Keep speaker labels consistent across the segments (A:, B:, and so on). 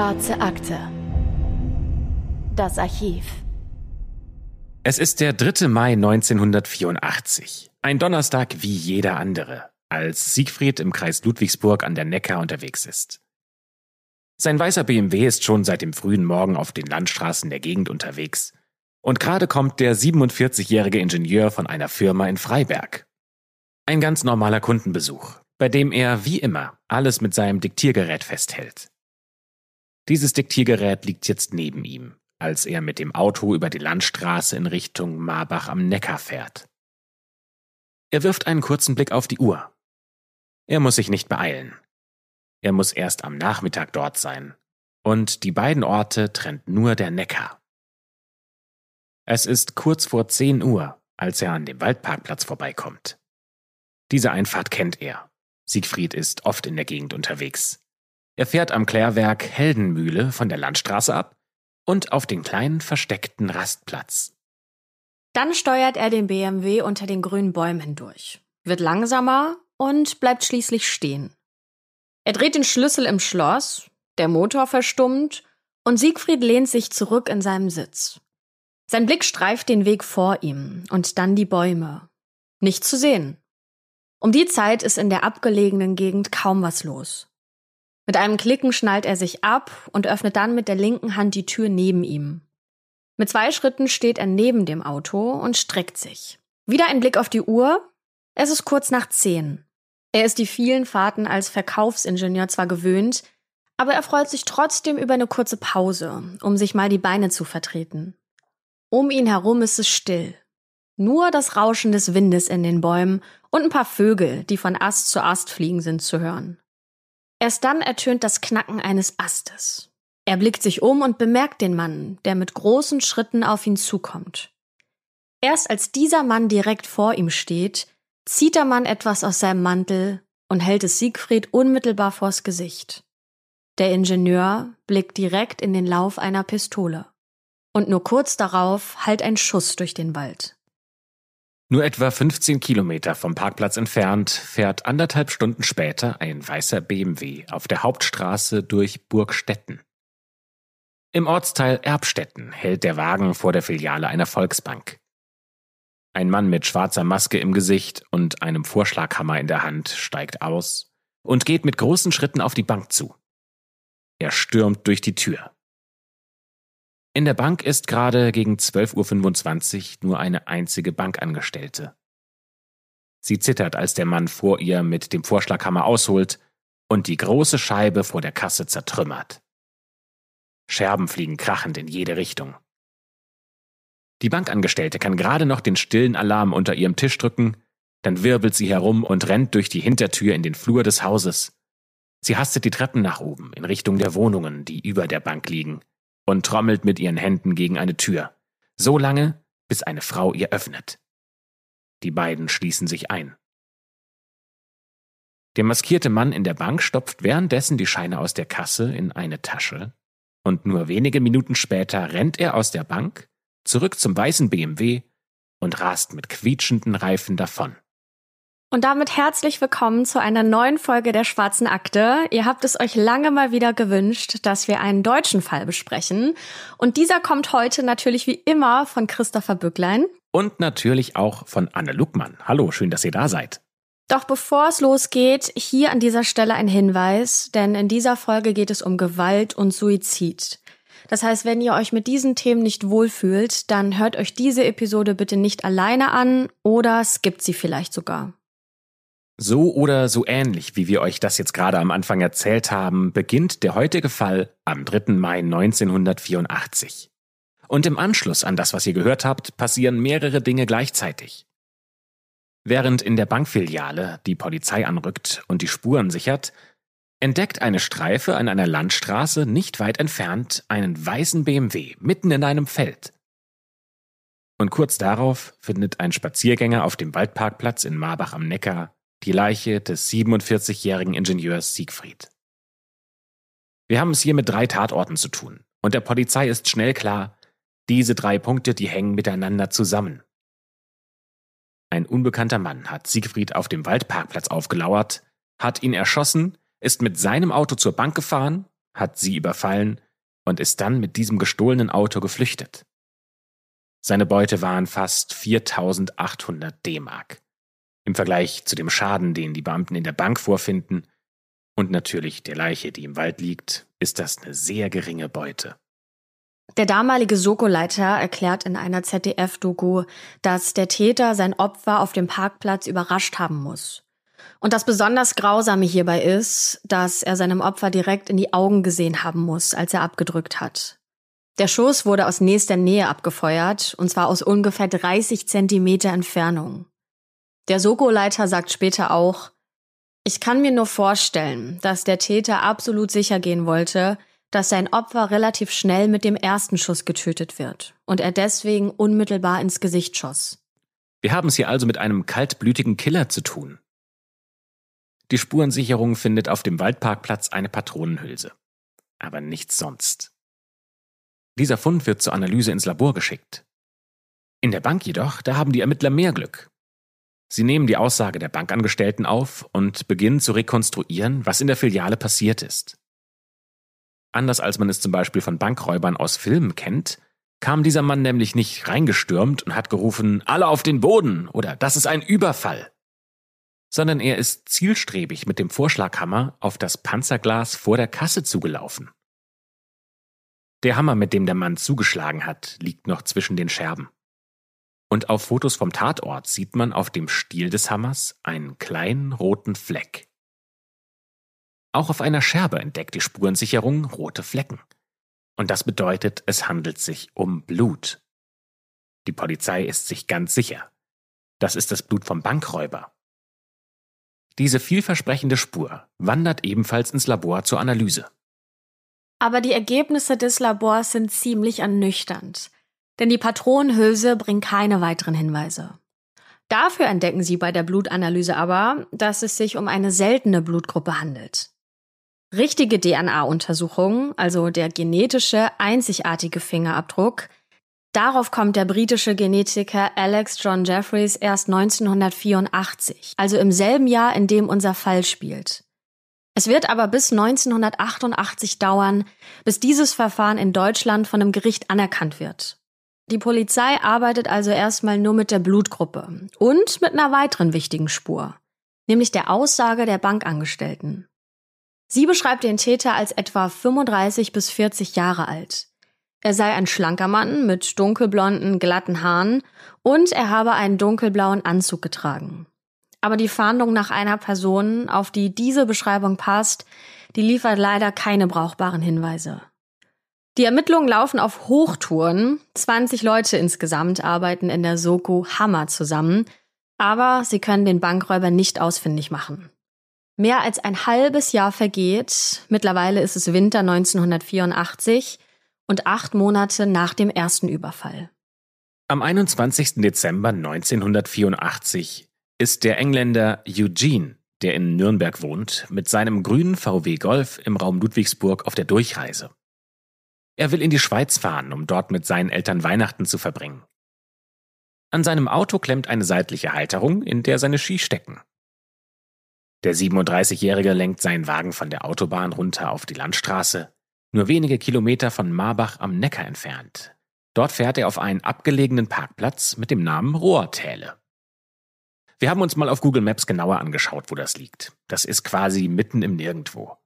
A: Schwarze Akte. Das Archiv.
B: Es ist der 3. Mai 1984. Ein Donnerstag wie jeder andere, als Siegfried im Kreis Ludwigsburg an der Neckar unterwegs ist. Sein weißer BMW ist schon seit dem frühen Morgen auf den Landstraßen der Gegend unterwegs. Und gerade kommt der 47-jährige Ingenieur von einer Firma in Freiberg. Ein ganz normaler Kundenbesuch, bei dem er wie immer alles mit seinem Diktiergerät festhält. Dieses Diktiergerät liegt jetzt neben ihm, als er mit dem Auto über die Landstraße in Richtung Marbach am Neckar fährt. Er wirft einen kurzen Blick auf die Uhr. Er muss sich nicht beeilen. Er muss erst am Nachmittag dort sein. Und die beiden Orte trennt nur der Neckar. Es ist kurz vor 10 Uhr, als er an dem Waldparkplatz vorbeikommt. Diese Einfahrt kennt er. Siegfried ist oft in der Gegend unterwegs. Er fährt am Klärwerk Heldenmühle von der Landstraße ab und auf den kleinen versteckten Rastplatz.
C: Dann steuert er den BMW unter den grünen Bäumen hindurch, wird langsamer und bleibt schließlich stehen. Er dreht den Schlüssel im Schloss, der Motor verstummt und Siegfried lehnt sich zurück in seinem Sitz. Sein Blick streift den Weg vor ihm und dann die Bäume. Nicht zu sehen. Um die Zeit ist in der abgelegenen Gegend kaum was los. Mit einem Klicken schnallt er sich ab und öffnet dann mit der linken Hand die Tür neben ihm. Mit zwei Schritten steht er neben dem Auto und streckt sich. Wieder ein Blick auf die Uhr. Es ist kurz nach zehn. Er ist die vielen Fahrten als Verkaufsingenieur zwar gewöhnt, aber er freut sich trotzdem über eine kurze Pause, um sich mal die Beine zu vertreten. Um ihn herum ist es still. Nur das Rauschen des Windes in den Bäumen und ein paar Vögel, die von Ast zu Ast fliegen, sind zu hören. Erst dann ertönt das Knacken eines Astes. Er blickt sich um und bemerkt den Mann, der mit großen Schritten auf ihn zukommt. Erst als dieser Mann direkt vor ihm steht, zieht der Mann etwas aus seinem Mantel und hält es Siegfried unmittelbar vors Gesicht. Der Ingenieur blickt direkt in den Lauf einer Pistole. Und nur kurz darauf hallt ein Schuss durch den Wald.
B: Nur etwa 15 Kilometer vom Parkplatz entfernt fährt anderthalb Stunden später ein weißer BMW auf der Hauptstraße durch Burgstetten. Im Ortsteil Erbstetten hält der Wagen vor der Filiale einer Volksbank. Ein Mann mit schwarzer Maske im Gesicht und einem Vorschlaghammer in der Hand steigt aus und geht mit großen Schritten auf die Bank zu. Er stürmt durch die Tür. In der Bank ist gerade gegen 12.25 Uhr nur eine einzige Bankangestellte. Sie zittert, als der Mann vor ihr mit dem Vorschlaghammer ausholt und die große Scheibe vor der Kasse zertrümmert. Scherben fliegen krachend in jede Richtung. Die Bankangestellte kann gerade noch den stillen Alarm unter ihrem Tisch drücken, dann wirbelt sie herum und rennt durch die Hintertür in den Flur des Hauses. Sie hastet die Treppen nach oben in Richtung der Wohnungen, die über der Bank liegen und trommelt mit ihren Händen gegen eine Tür, so lange, bis eine Frau ihr öffnet. Die beiden schließen sich ein. Der maskierte Mann in der Bank stopft währenddessen die Scheine aus der Kasse in eine Tasche, und nur wenige Minuten später rennt er aus der Bank, zurück zum weißen BMW und rast mit quietschenden Reifen davon.
C: Und damit herzlich willkommen zu einer neuen Folge der Schwarzen Akte. Ihr habt es euch lange mal wieder gewünscht, dass wir einen deutschen Fall besprechen. Und dieser kommt heute natürlich wie immer von Christopher Bücklein.
B: Und natürlich auch von Anne Luckmann. Hallo, schön, dass ihr da seid.
C: Doch bevor es losgeht, hier an dieser Stelle ein Hinweis, denn in dieser Folge geht es um Gewalt und Suizid. Das heißt, wenn ihr euch mit diesen Themen nicht wohlfühlt, dann hört euch diese Episode bitte nicht alleine an oder skippt sie vielleicht sogar.
B: So oder so ähnlich, wie wir euch das jetzt gerade am Anfang erzählt haben, beginnt der heutige Fall am 3. Mai 1984. Und im Anschluss an das, was ihr gehört habt, passieren mehrere Dinge gleichzeitig. Während in der Bankfiliale die Polizei anrückt und die Spuren sichert, entdeckt eine Streife an einer Landstraße nicht weit entfernt einen weißen BMW mitten in einem Feld. Und kurz darauf findet ein Spaziergänger auf dem Waldparkplatz in Marbach am Neckar die Leiche des 47-jährigen Ingenieurs Siegfried. Wir haben es hier mit drei Tatorten zu tun, und der Polizei ist schnell klar, diese drei Punkte, die hängen miteinander zusammen. Ein unbekannter Mann hat Siegfried auf dem Waldparkplatz aufgelauert, hat ihn erschossen, ist mit seinem Auto zur Bank gefahren hat sie überfallen und ist dann mit diesem gestohlenen Auto geflüchtet. Seine Beute waren fast 4800 D-Mark. Im Vergleich zu dem Schaden, den die Beamten in der Bank vorfinden, und natürlich der Leiche, die im Wald liegt, ist das eine sehr geringe Beute.
C: Der damalige Soko-Leiter erklärt in einer ZDF-Doku, dass der Täter sein Opfer auf dem Parkplatz überrascht haben muss. Und das besonders Grausame hierbei ist, dass er seinem Opfer direkt in die Augen gesehen haben muss, als er abgedrückt hat. Der Schuss wurde aus nächster Nähe abgefeuert, und zwar aus ungefähr 30 Zentimeter Entfernung. Der Soko-Leiter sagt später auch, ich kann mir nur vorstellen, dass der Täter absolut sicher gehen wollte, dass sein Opfer relativ schnell mit dem ersten Schuss getötet wird und er deswegen unmittelbar ins Gesicht schoss.
B: Wir haben es hier also mit einem kaltblütigen Killer zu tun. Die Spurensicherung findet auf dem Waldparkplatz eine Patronenhülse. Aber nichts sonst. Dieser Fund wird zur Analyse ins Labor geschickt. In der Bank jedoch, da haben die Ermittler mehr Glück. Sie nehmen die Aussage der Bankangestellten auf und beginnen zu rekonstruieren, was in der Filiale passiert ist. Anders als man es zum Beispiel von Bankräubern aus Filmen kennt, kam dieser Mann nämlich nicht reingestürmt und hat gerufen, alle auf den Boden oder das ist ein Überfall sondern er ist zielstrebig mit dem Vorschlaghammer auf das Panzerglas vor der Kasse zugelaufen. Der Hammer, mit dem der Mann zugeschlagen hat, liegt noch zwischen den Scherben. Und auf Fotos vom Tatort sieht man auf dem Stiel des Hammers einen kleinen roten Fleck. Auch auf einer Scherbe entdeckt die Spurensicherung rote Flecken. Und das bedeutet, es handelt sich um Blut. Die Polizei ist sich ganz sicher. Das ist das Blut vom Bankräuber. Diese vielversprechende Spur wandert ebenfalls ins Labor zur Analyse.
C: Aber die Ergebnisse des Labors sind ziemlich ernüchternd, denn die Patronenhülse bringt keine weiteren Hinweise. Dafür entdecken sie bei der Blutanalyse aber, dass es sich um eine seltene Blutgruppe handelt. Richtige DNA-Untersuchungen, also der genetische einzigartige Fingerabdruck, Darauf kommt der britische Genetiker Alex John Jeffreys erst 1984, also im selben Jahr, in dem unser Fall spielt. Es wird aber bis 1988 dauern, bis dieses Verfahren in Deutschland von einem Gericht anerkannt wird. Die Polizei arbeitet also erstmal nur mit der Blutgruppe und mit einer weiteren wichtigen Spur, nämlich der Aussage der Bankangestellten. Sie beschreibt den Täter als etwa 35 bis 40 Jahre alt. Er sei ein schlanker Mann mit dunkelblonden, glatten Haaren und er habe einen dunkelblauen Anzug getragen. Aber die Fahndung nach einer Person, auf die diese Beschreibung passt, die liefert leider keine brauchbaren Hinweise. Die Ermittlungen laufen auf Hochtouren. 20 Leute insgesamt arbeiten in der Soko Hammer zusammen, aber sie können den Bankräuber nicht ausfindig machen. Mehr als ein halbes Jahr vergeht, mittlerweile ist es Winter 1984, und acht Monate nach dem ersten Überfall.
B: Am 21. Dezember 1984 ist der Engländer Eugene, der in Nürnberg wohnt, mit seinem grünen VW Golf im Raum Ludwigsburg auf der Durchreise. Er will in die Schweiz fahren, um dort mit seinen Eltern Weihnachten zu verbringen. An seinem Auto klemmt eine seitliche Halterung, in der seine Ski stecken. Der 37-Jährige lenkt seinen Wagen von der Autobahn runter auf die Landstraße, nur wenige Kilometer von Marbach am Neckar entfernt. Dort fährt er auf einen abgelegenen Parkplatz mit dem Namen Rohrtäle. Wir haben uns mal auf Google Maps genauer angeschaut, wo das liegt. Das ist quasi mitten im Nirgendwo.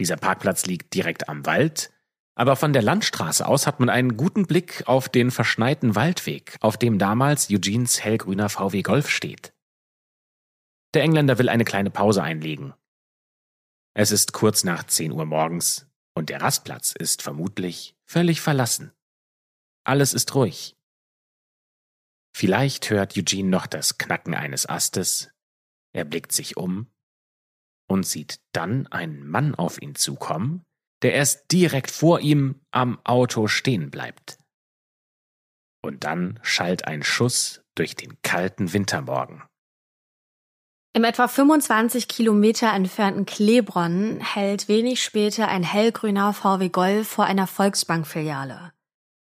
B: Dieser Parkplatz liegt direkt am Wald, aber von der Landstraße aus hat man einen guten Blick auf den verschneiten Waldweg, auf dem damals Eugenes hellgrüner VW Golf steht. Der Engländer will eine kleine Pause einlegen. Es ist kurz nach 10 Uhr morgens, und der Rastplatz ist vermutlich völlig verlassen. Alles ist ruhig. Vielleicht hört Eugene noch das Knacken eines Astes, er blickt sich um und sieht dann einen Mann auf ihn zukommen, der erst direkt vor ihm am Auto stehen bleibt. Und dann schallt ein Schuss durch den kalten Wintermorgen.
C: Im etwa 25 Kilometer entfernten Klebronn hält wenig später ein hellgrüner VW Golf vor einer Volksbankfiliale.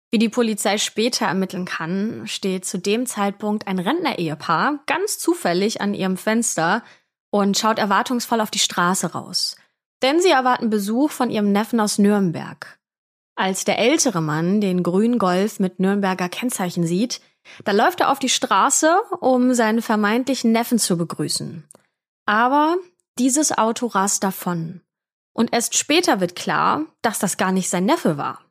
C: Wie die Polizei später ermitteln kann, steht zu dem Zeitpunkt ein Rentner-Ehepaar ganz zufällig an ihrem Fenster und schaut erwartungsvoll auf die Straße raus. Denn sie erwarten Besuch von ihrem Neffen aus Nürnberg. Als der ältere Mann den grünen Golf mit Nürnberger Kennzeichen sieht, da läuft er auf die Straße, um seinen vermeintlichen Neffen zu begrüßen. Aber dieses Auto rast davon. Und erst später wird klar, dass das gar nicht sein Neffe war.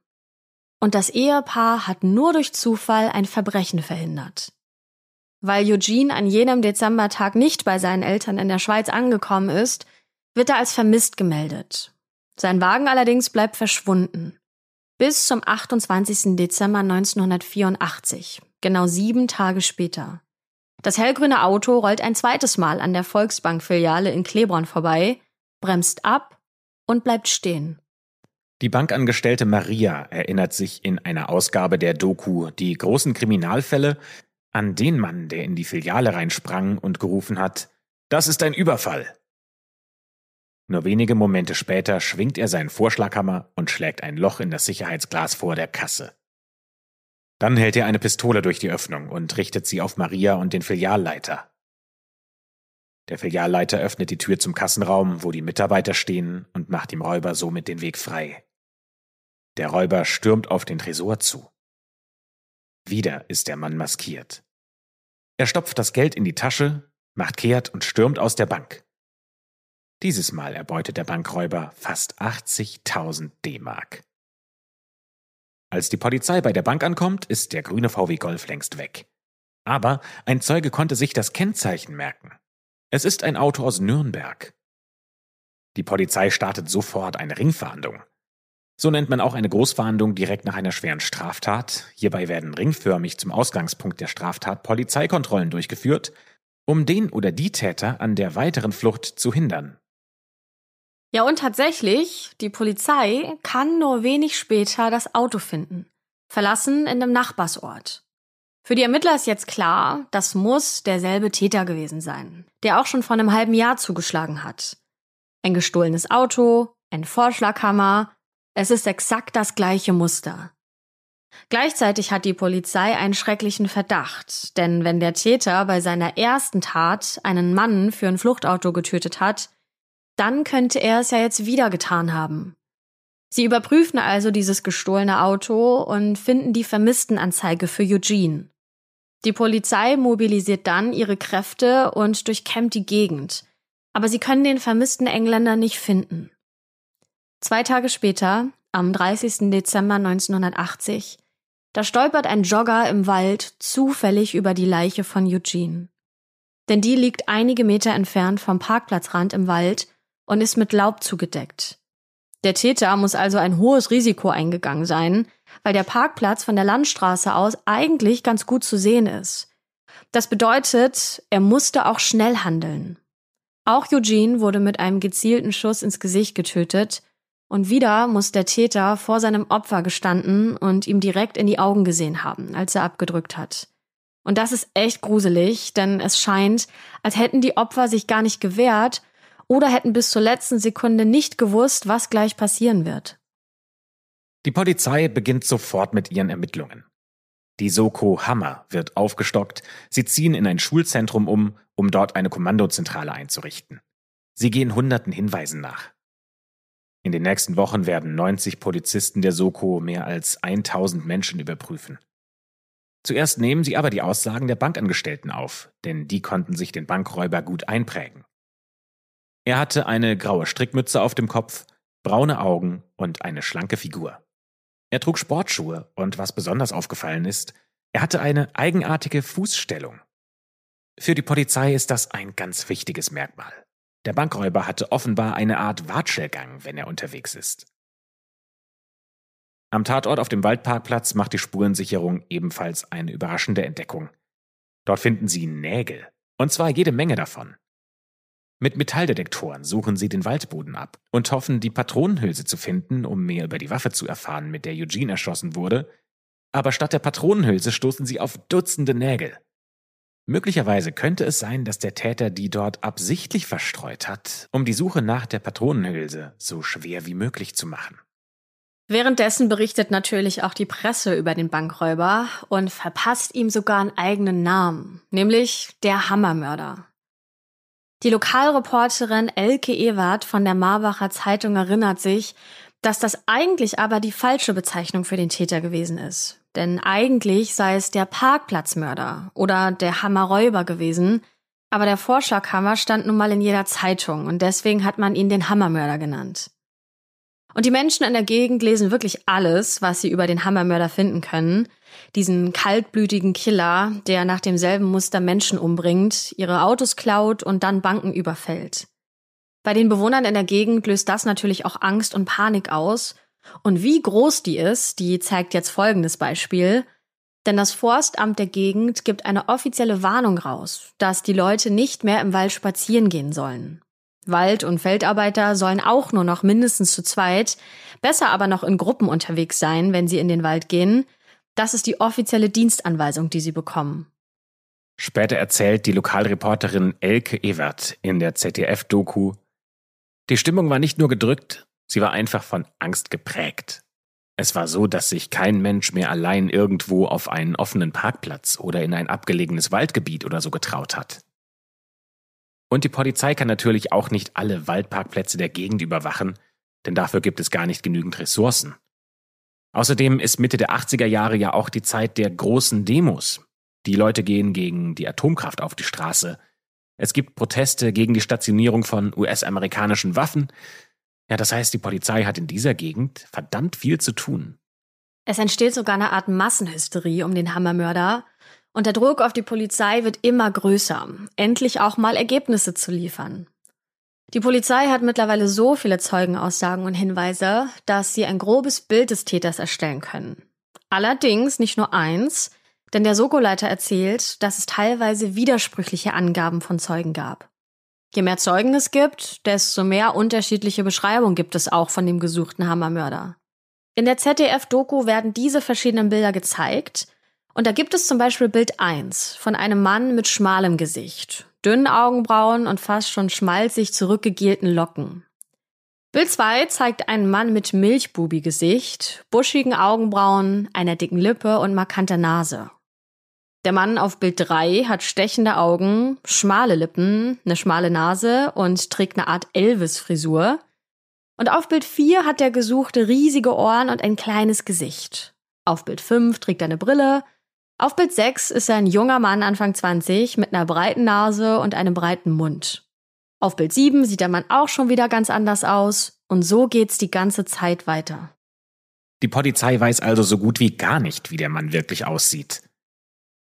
C: Und das Ehepaar hat nur durch Zufall ein Verbrechen verhindert. Weil Eugene an jenem Dezembertag nicht bei seinen Eltern in der Schweiz angekommen ist, wird er als vermisst gemeldet. Sein Wagen allerdings bleibt verschwunden. Bis zum 28. Dezember 1984, genau sieben Tage später. Das hellgrüne Auto rollt ein zweites Mal an der Volksbank-Filiale in Klebron vorbei, bremst ab und bleibt stehen.
B: Die Bankangestellte Maria erinnert sich in einer Ausgabe der Doku Die großen Kriminalfälle an den Mann, der in die Filiale reinsprang und gerufen hat, das ist ein Überfall. Nur wenige Momente später schwingt er seinen Vorschlaghammer und schlägt ein Loch in das Sicherheitsglas vor der Kasse. Dann hält er eine Pistole durch die Öffnung und richtet sie auf Maria und den Filialleiter. Der Filialleiter öffnet die Tür zum Kassenraum, wo die Mitarbeiter stehen, und macht dem Räuber somit den Weg frei. Der Räuber stürmt auf den Tresor zu. Wieder ist der Mann maskiert. Er stopft das Geld in die Tasche, macht kehrt und stürmt aus der Bank. Dieses Mal erbeutet der Bankräuber fast 80.000 D-Mark. Als die Polizei bei der Bank ankommt, ist der grüne VW Golf längst weg. Aber ein Zeuge konnte sich das Kennzeichen merken. Es ist ein Auto aus Nürnberg. Die Polizei startet sofort eine Ringfahndung. So nennt man auch eine Großfahndung direkt nach einer schweren Straftat. Hierbei werden ringförmig zum Ausgangspunkt der Straftat Polizeikontrollen durchgeführt, um den oder die Täter an der weiteren Flucht zu hindern.
C: Ja, und tatsächlich, die Polizei kann nur wenig später das Auto finden, verlassen in einem Nachbarsort. Für die Ermittler ist jetzt klar, das muss derselbe Täter gewesen sein, der auch schon vor einem halben Jahr zugeschlagen hat. Ein gestohlenes Auto, ein Vorschlaghammer, es ist exakt das gleiche Muster. Gleichzeitig hat die Polizei einen schrecklichen Verdacht, denn wenn der Täter bei seiner ersten Tat einen Mann für ein Fluchtauto getötet hat, dann könnte er es ja jetzt wieder getan haben. Sie überprüfen also dieses gestohlene Auto und finden die Vermisstenanzeige für Eugene. Die Polizei mobilisiert dann ihre Kräfte und durchkämmt die Gegend, aber sie können den vermissten Engländer nicht finden. Zwei Tage später, am 30. Dezember 1980, da stolpert ein Jogger im Wald zufällig über die Leiche von Eugene. Denn die liegt einige Meter entfernt vom Parkplatzrand im Wald und ist mit Laub zugedeckt. Der Täter muss also ein hohes Risiko eingegangen sein, weil der Parkplatz von der Landstraße aus eigentlich ganz gut zu sehen ist. Das bedeutet, er musste auch schnell handeln. Auch Eugene wurde mit einem gezielten Schuss ins Gesicht getötet, und wieder muss der Täter vor seinem Opfer gestanden und ihm direkt in die Augen gesehen haben, als er abgedrückt hat. Und das ist echt gruselig, denn es scheint, als hätten die Opfer sich gar nicht gewehrt, oder hätten bis zur letzten Sekunde nicht gewusst, was gleich passieren wird.
B: Die Polizei beginnt sofort mit ihren Ermittlungen. Die Soko Hammer wird aufgestockt, sie ziehen in ein Schulzentrum um, um dort eine Kommandozentrale einzurichten. Sie gehen hunderten Hinweisen nach. In den nächsten Wochen werden 90 Polizisten der Soko mehr als 1000 Menschen überprüfen. Zuerst nehmen sie aber die Aussagen der Bankangestellten auf, denn die konnten sich den Bankräuber gut einprägen. Er hatte eine graue Strickmütze auf dem Kopf, braune Augen und eine schlanke Figur. Er trug Sportschuhe und was besonders aufgefallen ist, er hatte eine eigenartige Fußstellung. Für die Polizei ist das ein ganz wichtiges Merkmal. Der Bankräuber hatte offenbar eine Art Watschelgang, wenn er unterwegs ist. Am Tatort auf dem Waldparkplatz macht die Spurensicherung ebenfalls eine überraschende Entdeckung. Dort finden sie Nägel, und zwar jede Menge davon. Mit Metalldetektoren suchen sie den Waldboden ab und hoffen, die Patronenhülse zu finden, um mehr über die Waffe zu erfahren, mit der Eugene erschossen wurde. Aber statt der Patronenhülse stoßen sie auf Dutzende Nägel. Möglicherweise könnte es sein, dass der Täter die dort absichtlich verstreut hat, um die Suche nach der Patronenhülse so schwer wie möglich zu machen.
C: Währenddessen berichtet natürlich auch die Presse über den Bankräuber und verpasst ihm sogar einen eigenen Namen, nämlich der Hammermörder. Die Lokalreporterin Elke Ewert von der Marbacher Zeitung erinnert sich, dass das eigentlich aber die falsche Bezeichnung für den Täter gewesen ist. Denn eigentlich sei es der Parkplatzmörder oder der Hammerräuber gewesen, aber der Vorschlaghammer stand nun mal in jeder Zeitung und deswegen hat man ihn den Hammermörder genannt. Und die Menschen in der Gegend lesen wirklich alles, was sie über den Hammermörder finden können, diesen kaltblütigen Killer, der nach demselben Muster Menschen umbringt, ihre Autos klaut und dann Banken überfällt. Bei den Bewohnern in der Gegend löst das natürlich auch Angst und Panik aus. Und wie groß die ist, die zeigt jetzt folgendes Beispiel. Denn das Forstamt der Gegend gibt eine offizielle Warnung raus, dass die Leute nicht mehr im Wald spazieren gehen sollen. Wald- und Feldarbeiter sollen auch nur noch mindestens zu zweit, besser aber noch in Gruppen unterwegs sein, wenn sie in den Wald gehen, das ist die offizielle Dienstanweisung, die sie bekommen.
B: Später erzählt die Lokalreporterin Elke Ewert in der ZDF-Doku, die Stimmung war nicht nur gedrückt, sie war einfach von Angst geprägt. Es war so, dass sich kein Mensch mehr allein irgendwo auf einen offenen Parkplatz oder in ein abgelegenes Waldgebiet oder so getraut hat. Und die Polizei kann natürlich auch nicht alle Waldparkplätze der Gegend überwachen, denn dafür gibt es gar nicht genügend Ressourcen. Außerdem ist Mitte der 80er Jahre ja auch die Zeit der großen Demos. Die Leute gehen gegen die Atomkraft auf die Straße. Es gibt Proteste gegen die Stationierung von US-amerikanischen Waffen. Ja, das heißt, die Polizei hat in dieser Gegend verdammt viel zu tun.
C: Es entsteht sogar eine Art Massenhysterie um den Hammermörder. Und der Druck auf die Polizei wird immer größer, endlich auch mal Ergebnisse zu liefern. Die Polizei hat mittlerweile so viele Zeugenaussagen und Hinweise, dass sie ein grobes Bild des Täters erstellen können. Allerdings nicht nur eins, denn der Soko-Leiter erzählt, dass es teilweise widersprüchliche Angaben von Zeugen gab. Je mehr Zeugen es gibt, desto mehr unterschiedliche Beschreibungen gibt es auch von dem gesuchten Hammermörder. In der ZDF-Doku werden diese verschiedenen Bilder gezeigt, und da gibt es zum Beispiel Bild 1 von einem Mann mit schmalem Gesicht, dünnen Augenbrauen und fast schon schmalzig zurückgegelten Locken. Bild 2 zeigt einen Mann mit Milchbubi-Gesicht, buschigen Augenbrauen, einer dicken Lippe und markanter Nase. Der Mann auf Bild 3 hat stechende Augen, schmale Lippen, eine schmale Nase und trägt eine Art Elvis-Frisur. Und auf Bild 4 hat der Gesuchte riesige Ohren und ein kleines Gesicht. Auf Bild 5 trägt er eine Brille, auf Bild 6 ist ein junger Mann Anfang 20 mit einer breiten Nase und einem breiten Mund. Auf Bild 7 sieht der Mann auch schon wieder ganz anders aus und so geht's die ganze Zeit weiter.
B: Die Polizei weiß also so gut wie gar nicht, wie der Mann wirklich aussieht.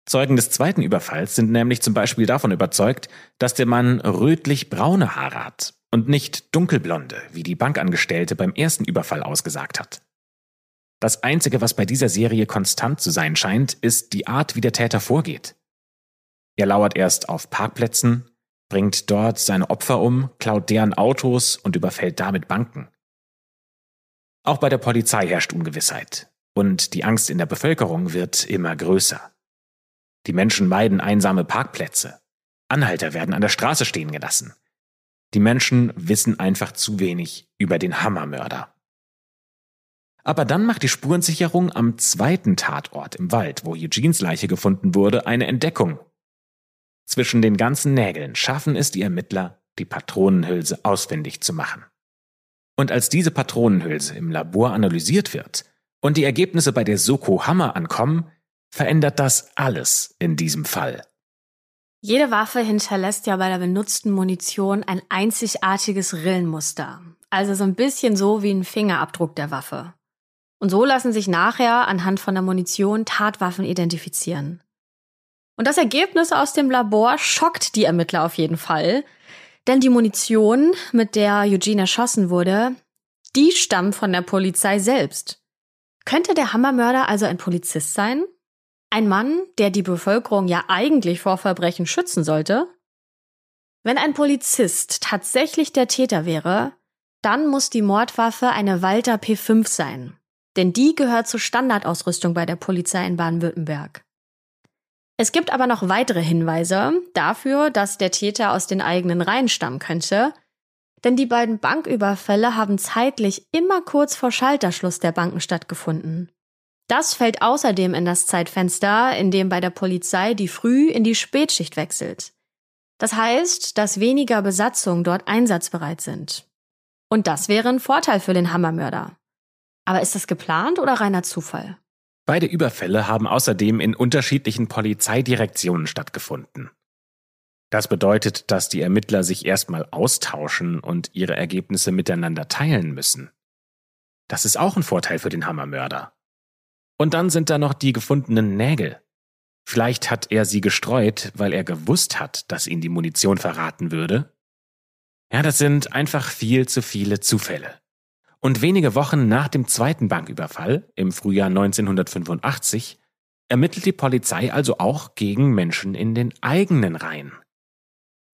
B: Zeugen des zweiten Überfalls sind nämlich zum Beispiel davon überzeugt, dass der Mann rötlich-braune Haare hat und nicht dunkelblonde, wie die Bankangestellte beim ersten Überfall ausgesagt hat. Das Einzige, was bei dieser Serie konstant zu sein scheint, ist die Art, wie der Täter vorgeht. Er lauert erst auf Parkplätzen, bringt dort seine Opfer um, klaut deren Autos und überfällt damit Banken. Auch bei der Polizei herrscht Ungewissheit und die Angst in der Bevölkerung wird immer größer. Die Menschen meiden einsame Parkplätze. Anhalter werden an der Straße stehen gelassen. Die Menschen wissen einfach zu wenig über den Hammermörder. Aber dann macht die Spurensicherung am zweiten Tatort im Wald, wo Eugenes Leiche gefunden wurde, eine Entdeckung. Zwischen den ganzen Nägeln schaffen es die Ermittler, die Patronenhülse ausfindig zu machen. Und als diese Patronenhülse im Labor analysiert wird und die Ergebnisse bei der Soko Hammer ankommen, verändert das alles in diesem Fall.
C: Jede Waffe hinterlässt ja bei der benutzten Munition ein einzigartiges Rillenmuster. Also so ein bisschen so wie ein Fingerabdruck der Waffe. Und so lassen sich nachher anhand von der Munition Tatwaffen identifizieren. Und das Ergebnis aus dem Labor schockt die Ermittler auf jeden Fall, denn die Munition, mit der Eugene erschossen wurde, die stammt von der Polizei selbst. Könnte der Hammermörder also ein Polizist sein? Ein Mann, der die Bevölkerung ja eigentlich vor Verbrechen schützen sollte? Wenn ein Polizist tatsächlich der Täter wäre, dann muss die Mordwaffe eine Walter P5 sein denn die gehört zur Standardausrüstung bei der Polizei in Baden-Württemberg. Es gibt aber noch weitere Hinweise dafür, dass der Täter aus den eigenen Reihen stammen könnte, denn die beiden Banküberfälle haben zeitlich immer kurz vor Schalterschluss der Banken stattgefunden. Das fällt außerdem in das Zeitfenster, in dem bei der Polizei die Früh in die Spätschicht wechselt. Das heißt, dass weniger Besatzungen dort einsatzbereit sind. Und das wäre ein Vorteil für den Hammermörder. Aber ist das geplant oder reiner Zufall?
B: Beide Überfälle haben außerdem in unterschiedlichen Polizeidirektionen stattgefunden. Das bedeutet, dass die Ermittler sich erstmal austauschen und ihre Ergebnisse miteinander teilen müssen. Das ist auch ein Vorteil für den Hammermörder. Und dann sind da noch die gefundenen Nägel. Vielleicht hat er sie gestreut, weil er gewusst hat, dass ihn die Munition verraten würde. Ja, das sind einfach viel zu viele Zufälle. Und wenige Wochen nach dem zweiten Banküberfall, im Frühjahr 1985, ermittelt die Polizei also auch gegen Menschen in den eigenen Reihen.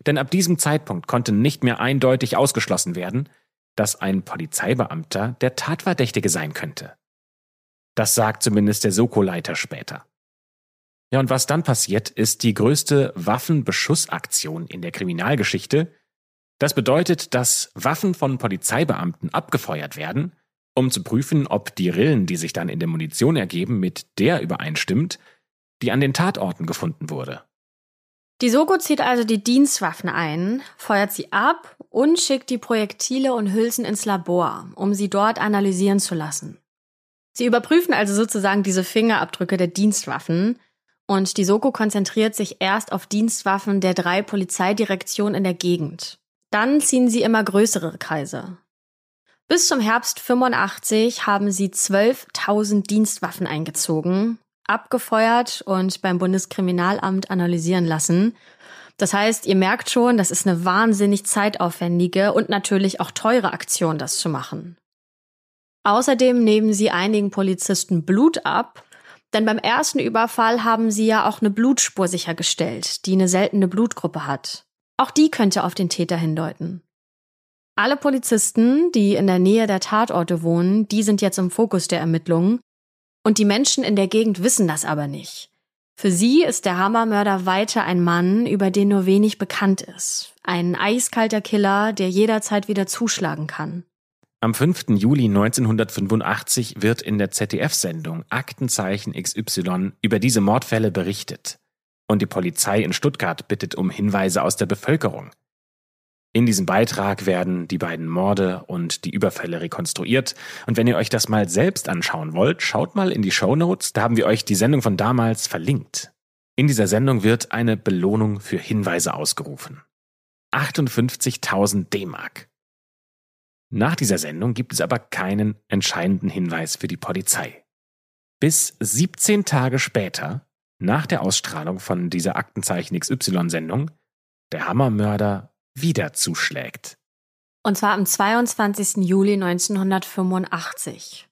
B: Denn ab diesem Zeitpunkt konnte nicht mehr eindeutig ausgeschlossen werden, dass ein Polizeibeamter der Tatverdächtige sein könnte. Das sagt zumindest der Soko-Leiter später. Ja, und was dann passiert, ist die größte Waffenbeschussaktion in der Kriminalgeschichte. Das bedeutet, dass Waffen von Polizeibeamten abgefeuert werden, um zu prüfen, ob die Rillen, die sich dann in der Munition ergeben, mit der übereinstimmt, die an den Tatorten gefunden wurde.
C: Die Soko zieht also die Dienstwaffen ein, feuert sie ab und schickt die Projektile und Hülsen ins Labor, um sie dort analysieren zu lassen. Sie überprüfen also sozusagen diese Fingerabdrücke der Dienstwaffen und die Soko konzentriert sich erst auf Dienstwaffen der drei Polizeidirektionen in der Gegend. Dann ziehen sie immer größere Kreise. Bis zum Herbst 85 haben sie 12.000 Dienstwaffen eingezogen, abgefeuert und beim Bundeskriminalamt analysieren lassen. Das heißt, ihr merkt schon, das ist eine wahnsinnig zeitaufwendige und natürlich auch teure Aktion, das zu machen. Außerdem nehmen sie einigen Polizisten Blut ab, denn beim ersten Überfall haben sie ja auch eine Blutspur sichergestellt, die eine seltene Blutgruppe hat. Auch die könnte auf den Täter hindeuten. Alle Polizisten, die in der Nähe der Tatorte wohnen, die sind jetzt im Fokus der Ermittlungen. Und die Menschen in der Gegend wissen das aber nicht. Für sie ist der Hammermörder weiter ein Mann, über den nur wenig bekannt ist. Ein eiskalter Killer, der jederzeit wieder zuschlagen kann.
B: Am 5. Juli 1985 wird in der ZDF-Sendung Aktenzeichen XY über diese Mordfälle berichtet. Und die Polizei in Stuttgart bittet um Hinweise aus der Bevölkerung. In diesem Beitrag werden die beiden Morde und die Überfälle rekonstruiert. Und wenn ihr euch das mal selbst anschauen wollt, schaut mal in die Show Notes. Da haben wir euch die Sendung von damals verlinkt. In dieser Sendung wird eine Belohnung für Hinweise ausgerufen. 58.000 D-Mark. Nach dieser Sendung gibt es aber keinen entscheidenden Hinweis für die Polizei. Bis 17 Tage später, nach der Ausstrahlung von dieser Aktenzeichen XY-Sendung, der Hammermörder wieder zuschlägt.
C: Und zwar am 22. Juli 1985.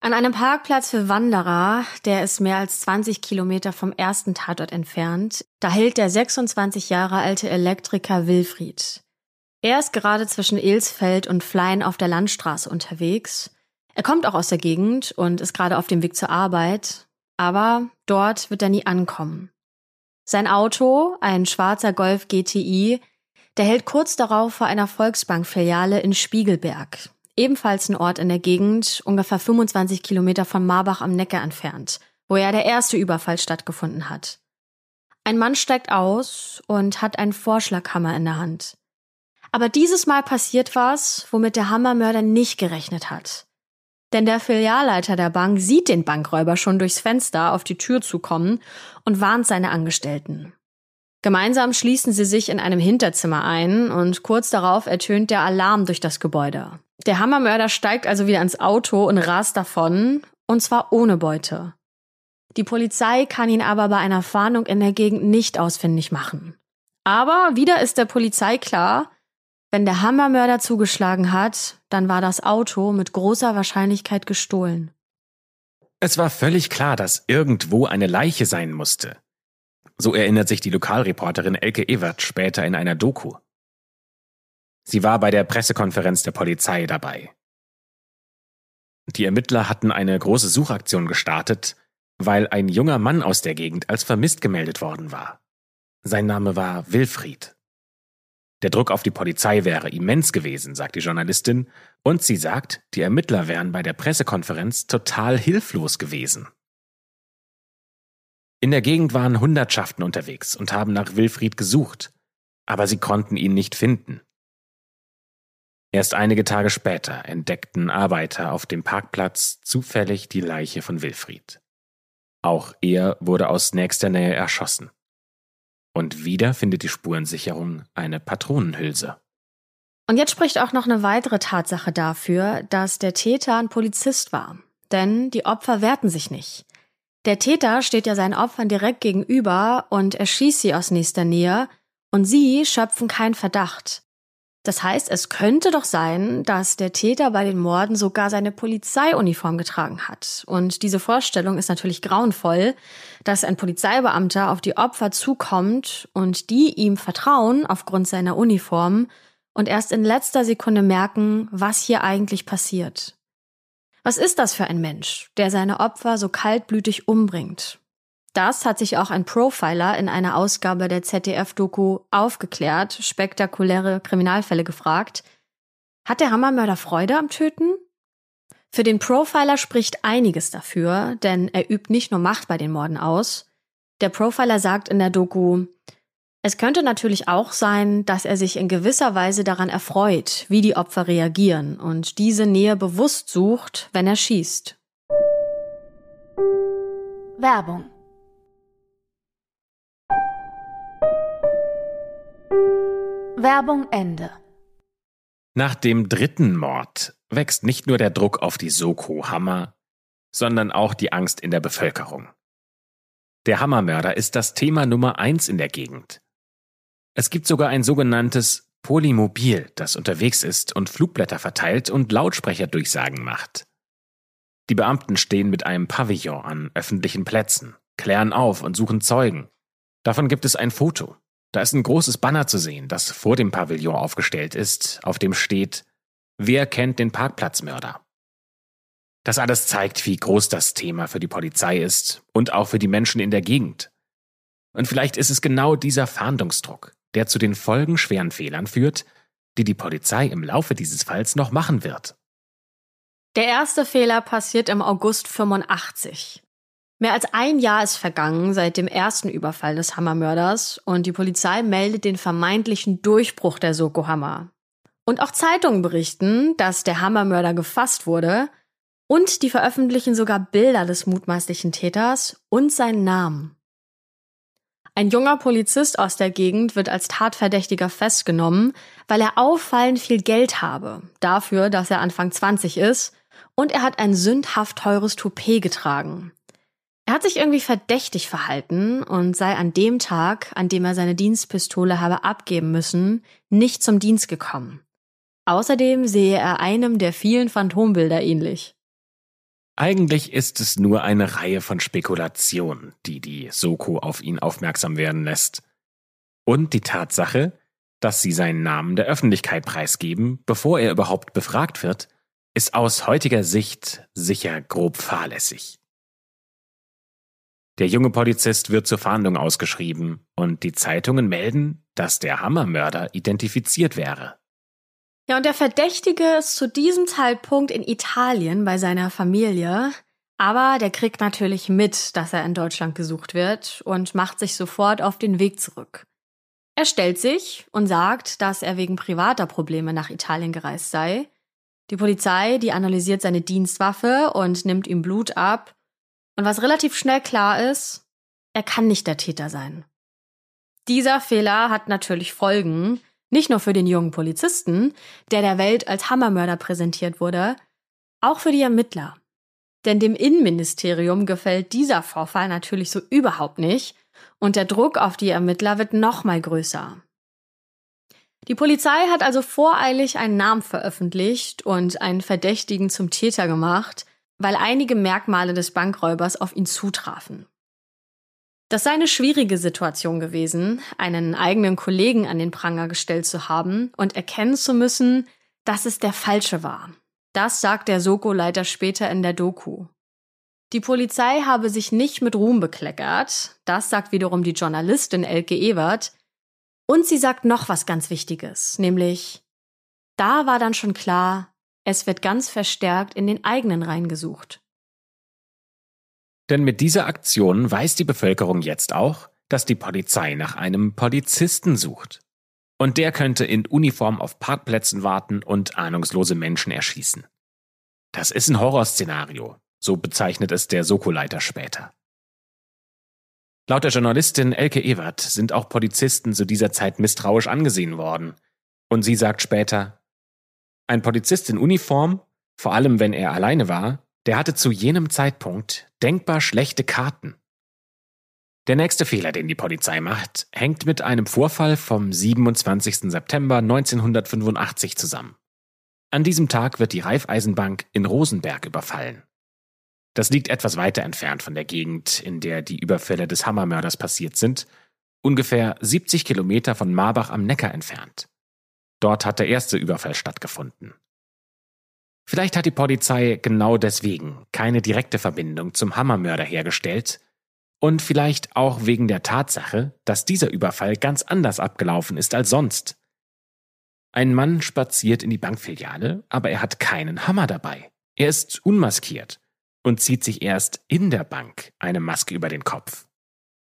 C: An einem Parkplatz für Wanderer, der ist mehr als 20 Kilometer vom ersten Tatort entfernt, da hält der 26 Jahre alte Elektriker Wilfried. Er ist gerade zwischen Elsfeld und Flein auf der Landstraße unterwegs. Er kommt auch aus der Gegend und ist gerade auf dem Weg zur Arbeit, aber dort wird er nie ankommen. Sein Auto, ein schwarzer Golf GTI, der hält kurz darauf vor einer Volksbank-Filiale in Spiegelberg, ebenfalls ein Ort in der Gegend, ungefähr 25 Kilometer von Marbach am Neckar entfernt, wo ja der erste Überfall stattgefunden hat. Ein Mann steigt aus und hat einen Vorschlaghammer in der Hand. Aber dieses Mal passiert was, womit der Hammermörder nicht gerechnet hat. Denn der Filialleiter der Bank sieht den Bankräuber schon durchs Fenster auf die Tür zukommen und warnt seine Angestellten. Gemeinsam schließen sie sich in einem Hinterzimmer ein und kurz darauf ertönt der Alarm durch das Gebäude. Der Hammermörder steigt also wieder ins Auto und rast davon, und zwar ohne Beute. Die Polizei kann ihn aber bei einer Fahndung in der Gegend nicht ausfindig machen. Aber wieder ist der Polizei klar, wenn der Hammermörder zugeschlagen hat, dann war das Auto mit großer Wahrscheinlichkeit gestohlen.
B: Es war völlig klar, dass irgendwo eine Leiche sein musste. So erinnert sich die Lokalreporterin Elke Ewert später in einer Doku. Sie war bei der Pressekonferenz der Polizei dabei. Die Ermittler hatten eine große Suchaktion gestartet, weil ein junger Mann aus der Gegend als vermisst gemeldet worden war. Sein Name war Wilfried. Der Druck auf die Polizei wäre immens gewesen, sagt die Journalistin, und sie sagt, die Ermittler wären bei der Pressekonferenz total hilflos gewesen. In der Gegend waren Hundertschaften unterwegs und haben nach Wilfried gesucht. aber sie konnten ihn nicht finden. Erst einige Tage später entdeckten Arbeiter auf dem Parkplatz zufällig die Leiche von Wilfried. Auch er wurde aus nächster Nähe erschossen. Und wieder findet die Spurensicherung eine Patronenhülse.
C: Und jetzt spricht auch noch eine weitere Tatsache dafür, dass der Täter ein Polizist war. Denn die Opfer wehrten sich nicht. Der Täter steht ja seinen Opfern direkt gegenüber und erschießt sie aus nächster Nähe, und sie schöpfen keinen Verdacht. Das heißt, es könnte doch sein, dass der Täter bei den Morden sogar seine Polizeiuniform getragen hat. Und diese Vorstellung ist natürlich grauenvoll, dass ein Polizeibeamter auf die Opfer zukommt und die ihm vertrauen aufgrund seiner Uniform und erst in letzter Sekunde merken, was hier eigentlich passiert. Was ist das für ein Mensch, der seine Opfer so kaltblütig umbringt? Das hat sich auch ein Profiler in einer Ausgabe der ZDF-Doku aufgeklärt, spektakuläre Kriminalfälle gefragt. Hat der Hammermörder Freude am Töten? Für den Profiler spricht einiges dafür, denn er übt nicht nur Macht bei den Morden aus. Der Profiler sagt in der Doku, es könnte natürlich auch sein, dass er sich in gewisser Weise daran erfreut, wie die Opfer reagieren und diese Nähe bewusst sucht, wenn er schießt.
A: Werbung Werbung Ende.
B: Nach dem dritten Mord wächst nicht nur der Druck auf die Soko Hammer, sondern auch die Angst in der Bevölkerung. Der Hammermörder ist das Thema Nummer eins in der Gegend. Es gibt sogar ein sogenanntes Polymobil, das unterwegs ist und Flugblätter verteilt und Lautsprecherdurchsagen macht. Die Beamten stehen mit einem Pavillon an öffentlichen Plätzen, klären auf und suchen Zeugen. Davon gibt es ein Foto. Da ist ein großes Banner zu sehen, das vor dem Pavillon aufgestellt ist, auf dem steht Wer kennt den Parkplatzmörder? Das alles zeigt, wie groß das Thema für die Polizei ist und auch für die Menschen in der Gegend. Und vielleicht ist es genau dieser Fahndungsdruck, der zu den folgenschweren Fehlern führt, die die Polizei im Laufe dieses Falls noch machen wird.
C: Der erste Fehler passiert im August 85. Mehr als ein Jahr ist vergangen seit dem ersten Überfall des Hammermörders und die Polizei meldet den vermeintlichen Durchbruch der Soko Hammer. Und auch Zeitungen berichten, dass der Hammermörder gefasst wurde und die veröffentlichen sogar Bilder des mutmaßlichen Täters und seinen Namen. Ein junger Polizist aus der Gegend wird als Tatverdächtiger festgenommen, weil er auffallend viel Geld habe, dafür, dass er Anfang 20 ist, und er hat ein sündhaft teures Toupet getragen. Er hat sich irgendwie verdächtig verhalten und sei an dem Tag, an dem er seine Dienstpistole habe abgeben müssen, nicht zum Dienst gekommen. Außerdem sehe er einem der vielen Phantombilder ähnlich.
B: Eigentlich ist es nur eine Reihe von Spekulationen, die die Soko auf ihn aufmerksam werden lässt. Und die Tatsache, dass sie seinen Namen der Öffentlichkeit preisgeben, bevor er überhaupt befragt wird, ist aus heutiger Sicht sicher grob fahrlässig. Der junge Polizist wird zur Fahndung ausgeschrieben und die Zeitungen melden, dass der Hammermörder identifiziert wäre.
C: Ja, und der Verdächtige ist zu diesem Zeitpunkt in Italien bei seiner Familie, aber der kriegt natürlich mit, dass er in Deutschland gesucht wird und macht sich sofort auf den Weg zurück. Er stellt sich und sagt, dass er wegen privater Probleme nach Italien gereist sei. Die Polizei, die analysiert seine Dienstwaffe und nimmt ihm Blut ab. Und was relativ schnell klar ist, er kann nicht der Täter sein. Dieser Fehler hat natürlich Folgen, nicht nur für den jungen Polizisten, der der Welt als Hammermörder präsentiert wurde, auch für die Ermittler. Denn dem Innenministerium gefällt dieser Vorfall natürlich so überhaupt nicht und der Druck auf die Ermittler wird noch mal größer. Die Polizei hat also voreilig einen Namen veröffentlicht und einen Verdächtigen zum Täter gemacht, weil einige Merkmale des Bankräubers auf ihn zutrafen. Das sei eine schwierige Situation gewesen, einen eigenen Kollegen an den Pranger gestellt zu haben und erkennen zu müssen, dass es der falsche war. Das sagt der Soko-Leiter später in der Doku. Die Polizei habe sich nicht mit Ruhm bekleckert, das sagt wiederum die Journalistin Elke Ebert, und sie sagt noch was ganz Wichtiges, nämlich, da war dann schon klar, es wird ganz verstärkt in den eigenen Reihen gesucht.
B: Denn mit dieser Aktion weiß die Bevölkerung jetzt auch, dass die Polizei nach einem Polizisten sucht. Und der könnte in Uniform auf Parkplätzen warten und ahnungslose Menschen erschießen. Das ist ein Horrorszenario, so bezeichnet es der Soko-Leiter später. Laut der Journalistin Elke Ewert sind auch Polizisten zu dieser Zeit misstrauisch angesehen worden. Und sie sagt später, ein Polizist in Uniform, vor allem wenn er alleine war, der hatte zu jenem Zeitpunkt denkbar schlechte Karten. Der nächste Fehler, den die Polizei macht, hängt mit einem Vorfall vom 27. September 1985 zusammen. An diesem Tag wird die Raiffeisenbank in Rosenberg überfallen. Das liegt etwas weiter entfernt von der Gegend, in der die Überfälle des Hammermörders passiert sind, ungefähr 70 Kilometer von Marbach am Neckar entfernt. Dort hat der erste Überfall stattgefunden. Vielleicht hat die Polizei genau deswegen keine direkte Verbindung zum Hammermörder hergestellt und vielleicht auch wegen der Tatsache, dass dieser Überfall ganz anders abgelaufen ist als sonst. Ein Mann spaziert in die Bankfiliale, aber er hat keinen Hammer dabei. Er ist unmaskiert und zieht sich erst in der Bank eine Maske über den Kopf.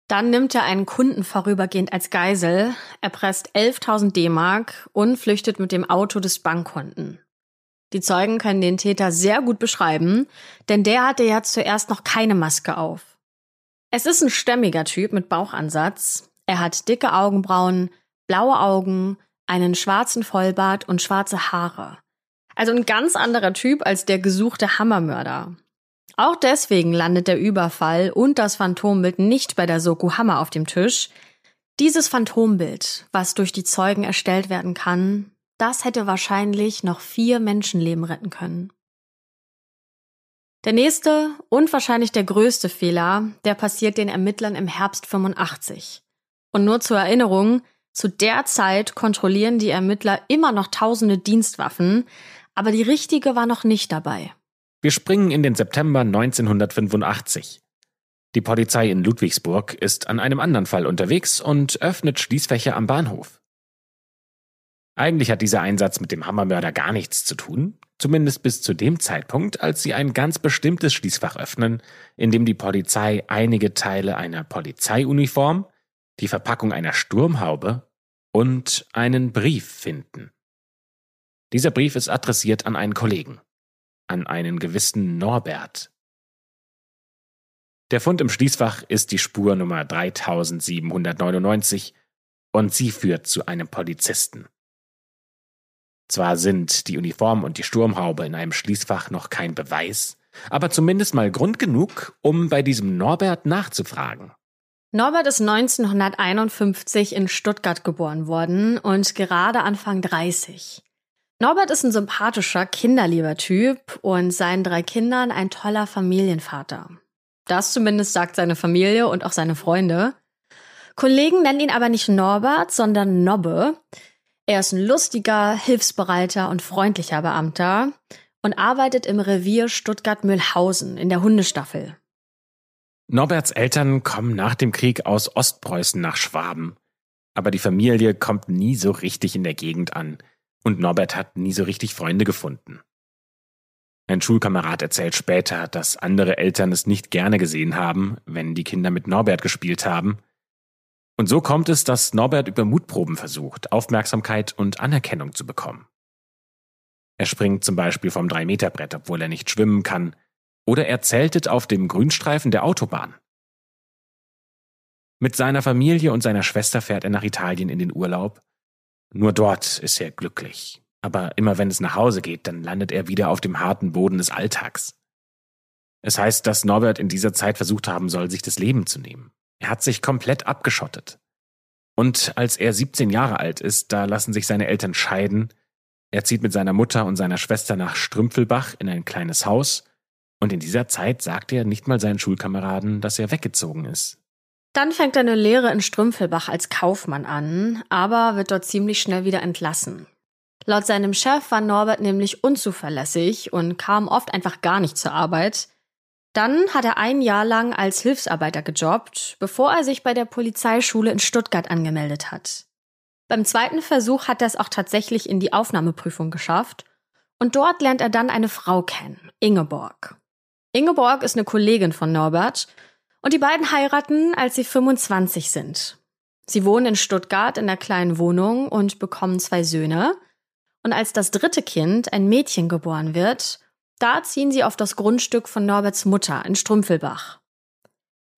C: Dann nimmt er einen Kunden vorübergehend als Geisel, erpresst 11.000 D-Mark und flüchtet mit dem Auto des Bankkunden. Die Zeugen können den Täter sehr gut beschreiben, denn der hatte ja zuerst noch keine Maske auf. Es ist ein stämmiger Typ mit Bauchansatz. Er hat dicke Augenbrauen, blaue Augen, einen schwarzen Vollbart und schwarze Haare. Also ein ganz anderer Typ als der gesuchte Hammermörder. Auch deswegen landet der Überfall und das Phantombild nicht bei der Soko Hammer auf dem Tisch. Dieses Phantombild, was durch die Zeugen erstellt werden kann, das hätte wahrscheinlich noch vier Menschenleben retten können. Der nächste und wahrscheinlich der größte Fehler, der passiert den Ermittlern im Herbst 85. Und nur zur Erinnerung, zu der Zeit kontrollieren die Ermittler immer noch tausende Dienstwaffen, aber die richtige war noch nicht dabei.
B: Wir springen in den September 1985. Die Polizei in Ludwigsburg ist an einem anderen Fall unterwegs und öffnet Schließfächer am Bahnhof. Eigentlich hat dieser Einsatz mit dem Hammermörder gar nichts zu tun, zumindest bis zu dem Zeitpunkt, als sie ein ganz bestimmtes Schließfach öffnen, in dem die Polizei einige Teile einer Polizeiuniform, die Verpackung einer Sturmhaube und einen Brief finden. Dieser Brief ist adressiert an einen Kollegen an einen gewissen Norbert. Der Fund im Schließfach ist die Spur Nummer 3799 und sie führt zu einem Polizisten. Zwar sind die Uniform und die Sturmhaube in einem Schließfach noch kein Beweis, aber zumindest mal Grund genug, um bei diesem Norbert nachzufragen.
C: Norbert ist 1951 in Stuttgart geboren worden und gerade Anfang 30. Norbert ist ein sympathischer, kinderlieber Typ und seinen drei Kindern ein toller Familienvater. Das zumindest sagt seine Familie und auch seine Freunde. Kollegen nennen ihn aber nicht Norbert, sondern Nobbe. Er ist ein lustiger, hilfsbereiter und freundlicher Beamter und arbeitet im Revier Stuttgart-Mühlhausen in der Hundestaffel.
B: Norberts Eltern kommen nach dem Krieg aus Ostpreußen nach Schwaben. Aber die Familie kommt nie so richtig in der Gegend an. Und Norbert hat nie so richtig Freunde gefunden. Ein Schulkamerad erzählt später, dass andere Eltern es nicht gerne gesehen haben, wenn die Kinder mit Norbert gespielt haben. Und so kommt es, dass Norbert über Mutproben versucht, Aufmerksamkeit und Anerkennung zu bekommen. Er springt zum Beispiel vom 3-Meter-Brett, obwohl er nicht schwimmen kann, oder er zeltet auf dem Grünstreifen der Autobahn. Mit seiner Familie und seiner Schwester fährt er nach Italien in den Urlaub nur dort ist er glücklich. Aber immer wenn es nach Hause geht, dann landet er wieder auf dem harten Boden des Alltags. Es heißt, dass Norbert in dieser Zeit versucht haben soll, sich das Leben zu nehmen. Er hat sich komplett abgeschottet. Und als er 17 Jahre alt ist, da lassen sich seine Eltern scheiden. Er zieht mit seiner Mutter und seiner Schwester nach Strümpfelbach in ein kleines Haus. Und in dieser Zeit sagt er nicht mal seinen Schulkameraden, dass er weggezogen ist.
C: Dann fängt er eine Lehre in Strümpfelbach als Kaufmann an, aber wird dort ziemlich schnell wieder entlassen. Laut seinem Chef war Norbert nämlich unzuverlässig und kam oft einfach gar nicht zur Arbeit. Dann hat er ein Jahr lang als Hilfsarbeiter gejobbt, bevor er sich bei der Polizeischule in Stuttgart angemeldet hat. Beim zweiten Versuch hat er es auch tatsächlich in die Aufnahmeprüfung geschafft und dort lernt er dann eine Frau kennen, Ingeborg. Ingeborg ist eine Kollegin von Norbert und die beiden heiraten, als sie 25 sind. Sie wohnen in Stuttgart in der kleinen Wohnung und bekommen zwei Söhne. Und als das dritte Kind, ein Mädchen, geboren wird, da ziehen sie auf das Grundstück von Norberts Mutter in Strümpfelbach.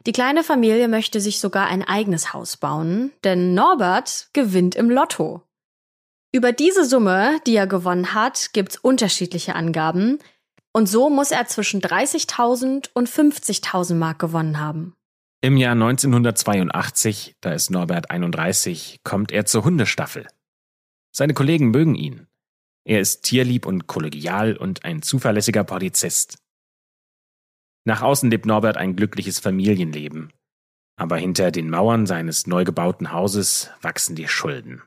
C: Die kleine Familie möchte sich sogar ein eigenes Haus bauen, denn Norbert gewinnt im Lotto. Über diese Summe, die er gewonnen hat, gibt's unterschiedliche Angaben, und so muss er zwischen 30.000 und 50.000 Mark gewonnen haben.
B: Im Jahr 1982, da ist Norbert 31, kommt er zur Hundestaffel. Seine Kollegen mögen ihn. Er ist tierlieb und kollegial und ein zuverlässiger Polizist. Nach außen lebt Norbert ein glückliches Familienleben. Aber hinter den Mauern seines neu gebauten Hauses wachsen die Schulden.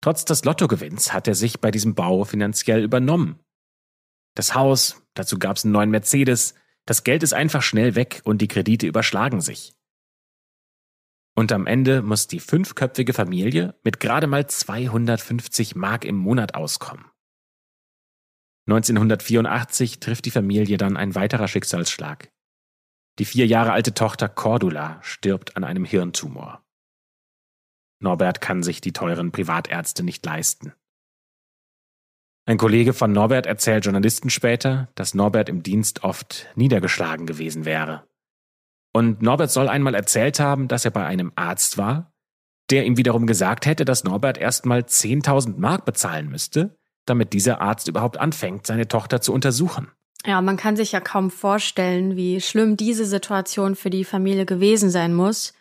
B: Trotz des Lottogewinns hat er sich bei diesem Bau finanziell übernommen. Das Haus, dazu gab es einen neuen Mercedes, das Geld ist einfach schnell weg und die Kredite überschlagen sich. Und am Ende muss die fünfköpfige Familie mit gerade mal 250 Mark im Monat auskommen. 1984 trifft die Familie dann ein weiterer Schicksalsschlag. Die vier Jahre alte Tochter Cordula stirbt an einem Hirntumor. Norbert kann sich die teuren Privatärzte nicht leisten. Ein Kollege von Norbert erzählt Journalisten später, dass Norbert im Dienst oft niedergeschlagen gewesen wäre. Und Norbert soll einmal erzählt haben, dass er bei einem Arzt war, der ihm wiederum gesagt hätte, dass Norbert erstmal 10.000 Mark bezahlen müsste, damit dieser Arzt überhaupt anfängt, seine Tochter zu untersuchen.
C: Ja, man kann sich ja kaum vorstellen, wie schlimm diese Situation für die Familie gewesen sein muss.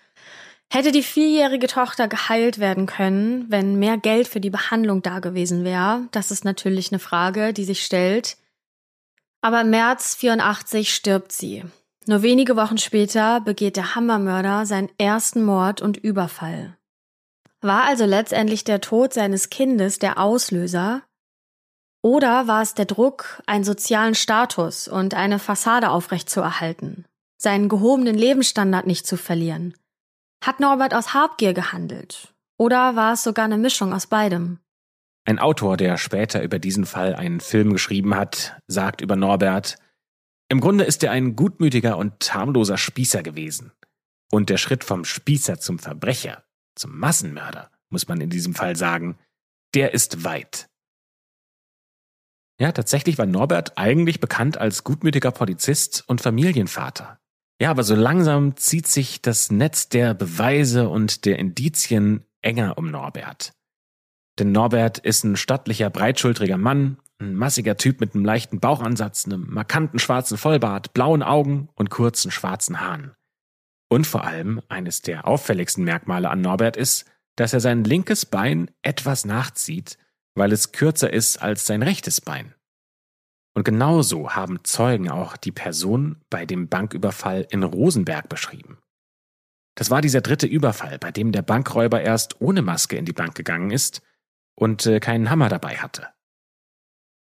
C: Hätte die vierjährige Tochter geheilt werden können, wenn mehr Geld für die Behandlung da gewesen wäre? Das ist natürlich eine Frage, die sich stellt. Aber im März 84 stirbt sie. Nur wenige Wochen später begeht der Hammermörder seinen ersten Mord und Überfall. War also letztendlich der Tod seines Kindes der Auslöser? Oder war es der Druck, einen sozialen Status und eine Fassade aufrechtzuerhalten, seinen gehobenen Lebensstandard nicht zu verlieren? Hat Norbert aus Habgier gehandelt? Oder war es sogar eine Mischung aus beidem?
B: Ein Autor, der später über diesen Fall einen Film geschrieben hat, sagt über Norbert, im Grunde ist er ein gutmütiger und harmloser Spießer gewesen. Und der Schritt vom Spießer zum Verbrecher, zum Massenmörder, muss man in diesem Fall sagen, der ist weit. Ja, tatsächlich war Norbert eigentlich bekannt als gutmütiger Polizist und Familienvater. Ja, aber so langsam zieht sich das Netz der Beweise und der Indizien enger um Norbert. Denn Norbert ist ein stattlicher, breitschultriger Mann, ein massiger Typ mit einem leichten Bauchansatz, einem markanten schwarzen Vollbart, blauen Augen und kurzen schwarzen Haaren. Und vor allem eines der auffälligsten Merkmale an Norbert ist, dass er sein linkes Bein etwas nachzieht weil es kürzer ist als sein rechtes Bein. Und genauso haben Zeugen auch die Person bei dem Banküberfall in Rosenberg beschrieben. Das war dieser dritte Überfall, bei dem der Bankräuber erst ohne Maske in die Bank gegangen ist und äh, keinen Hammer dabei hatte.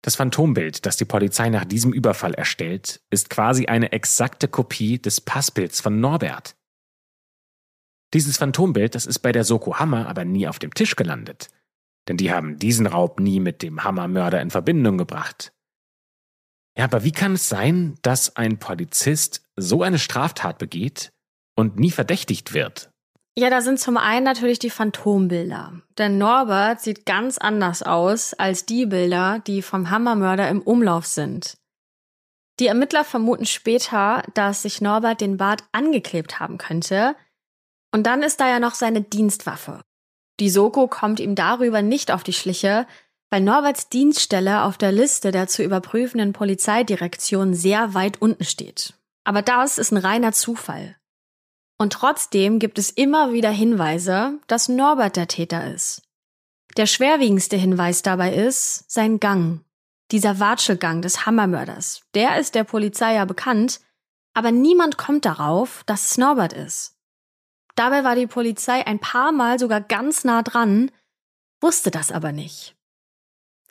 B: Das Phantombild, das die Polizei nach diesem Überfall erstellt, ist quasi eine exakte Kopie des Passbilds von Norbert. Dieses Phantombild, das ist bei der Soko Hammer aber nie auf dem Tisch gelandet denn die haben diesen Raub nie mit dem Hammermörder in Verbindung gebracht. Ja, aber wie kann es sein, dass ein Polizist so eine Straftat begeht und nie verdächtigt wird?
C: Ja, da sind zum einen natürlich die Phantombilder. Denn Norbert sieht ganz anders aus als die Bilder, die vom Hammermörder im Umlauf sind. Die Ermittler vermuten später, dass sich Norbert den Bart angeklebt haben könnte. Und dann ist da ja noch seine Dienstwaffe. Die Soko kommt ihm darüber nicht auf die Schliche, weil Norberts Dienststelle auf der Liste der zu überprüfenden Polizeidirektion sehr weit unten steht. Aber das ist ein reiner Zufall. Und trotzdem gibt es immer wieder Hinweise, dass Norbert der Täter ist. Der schwerwiegendste Hinweis dabei ist sein Gang. Dieser Watschelgang des Hammermörders. Der ist der Polizei ja bekannt, aber niemand kommt darauf, dass es Norbert ist. Dabei war die Polizei ein paar Mal sogar ganz nah dran, wusste das aber nicht.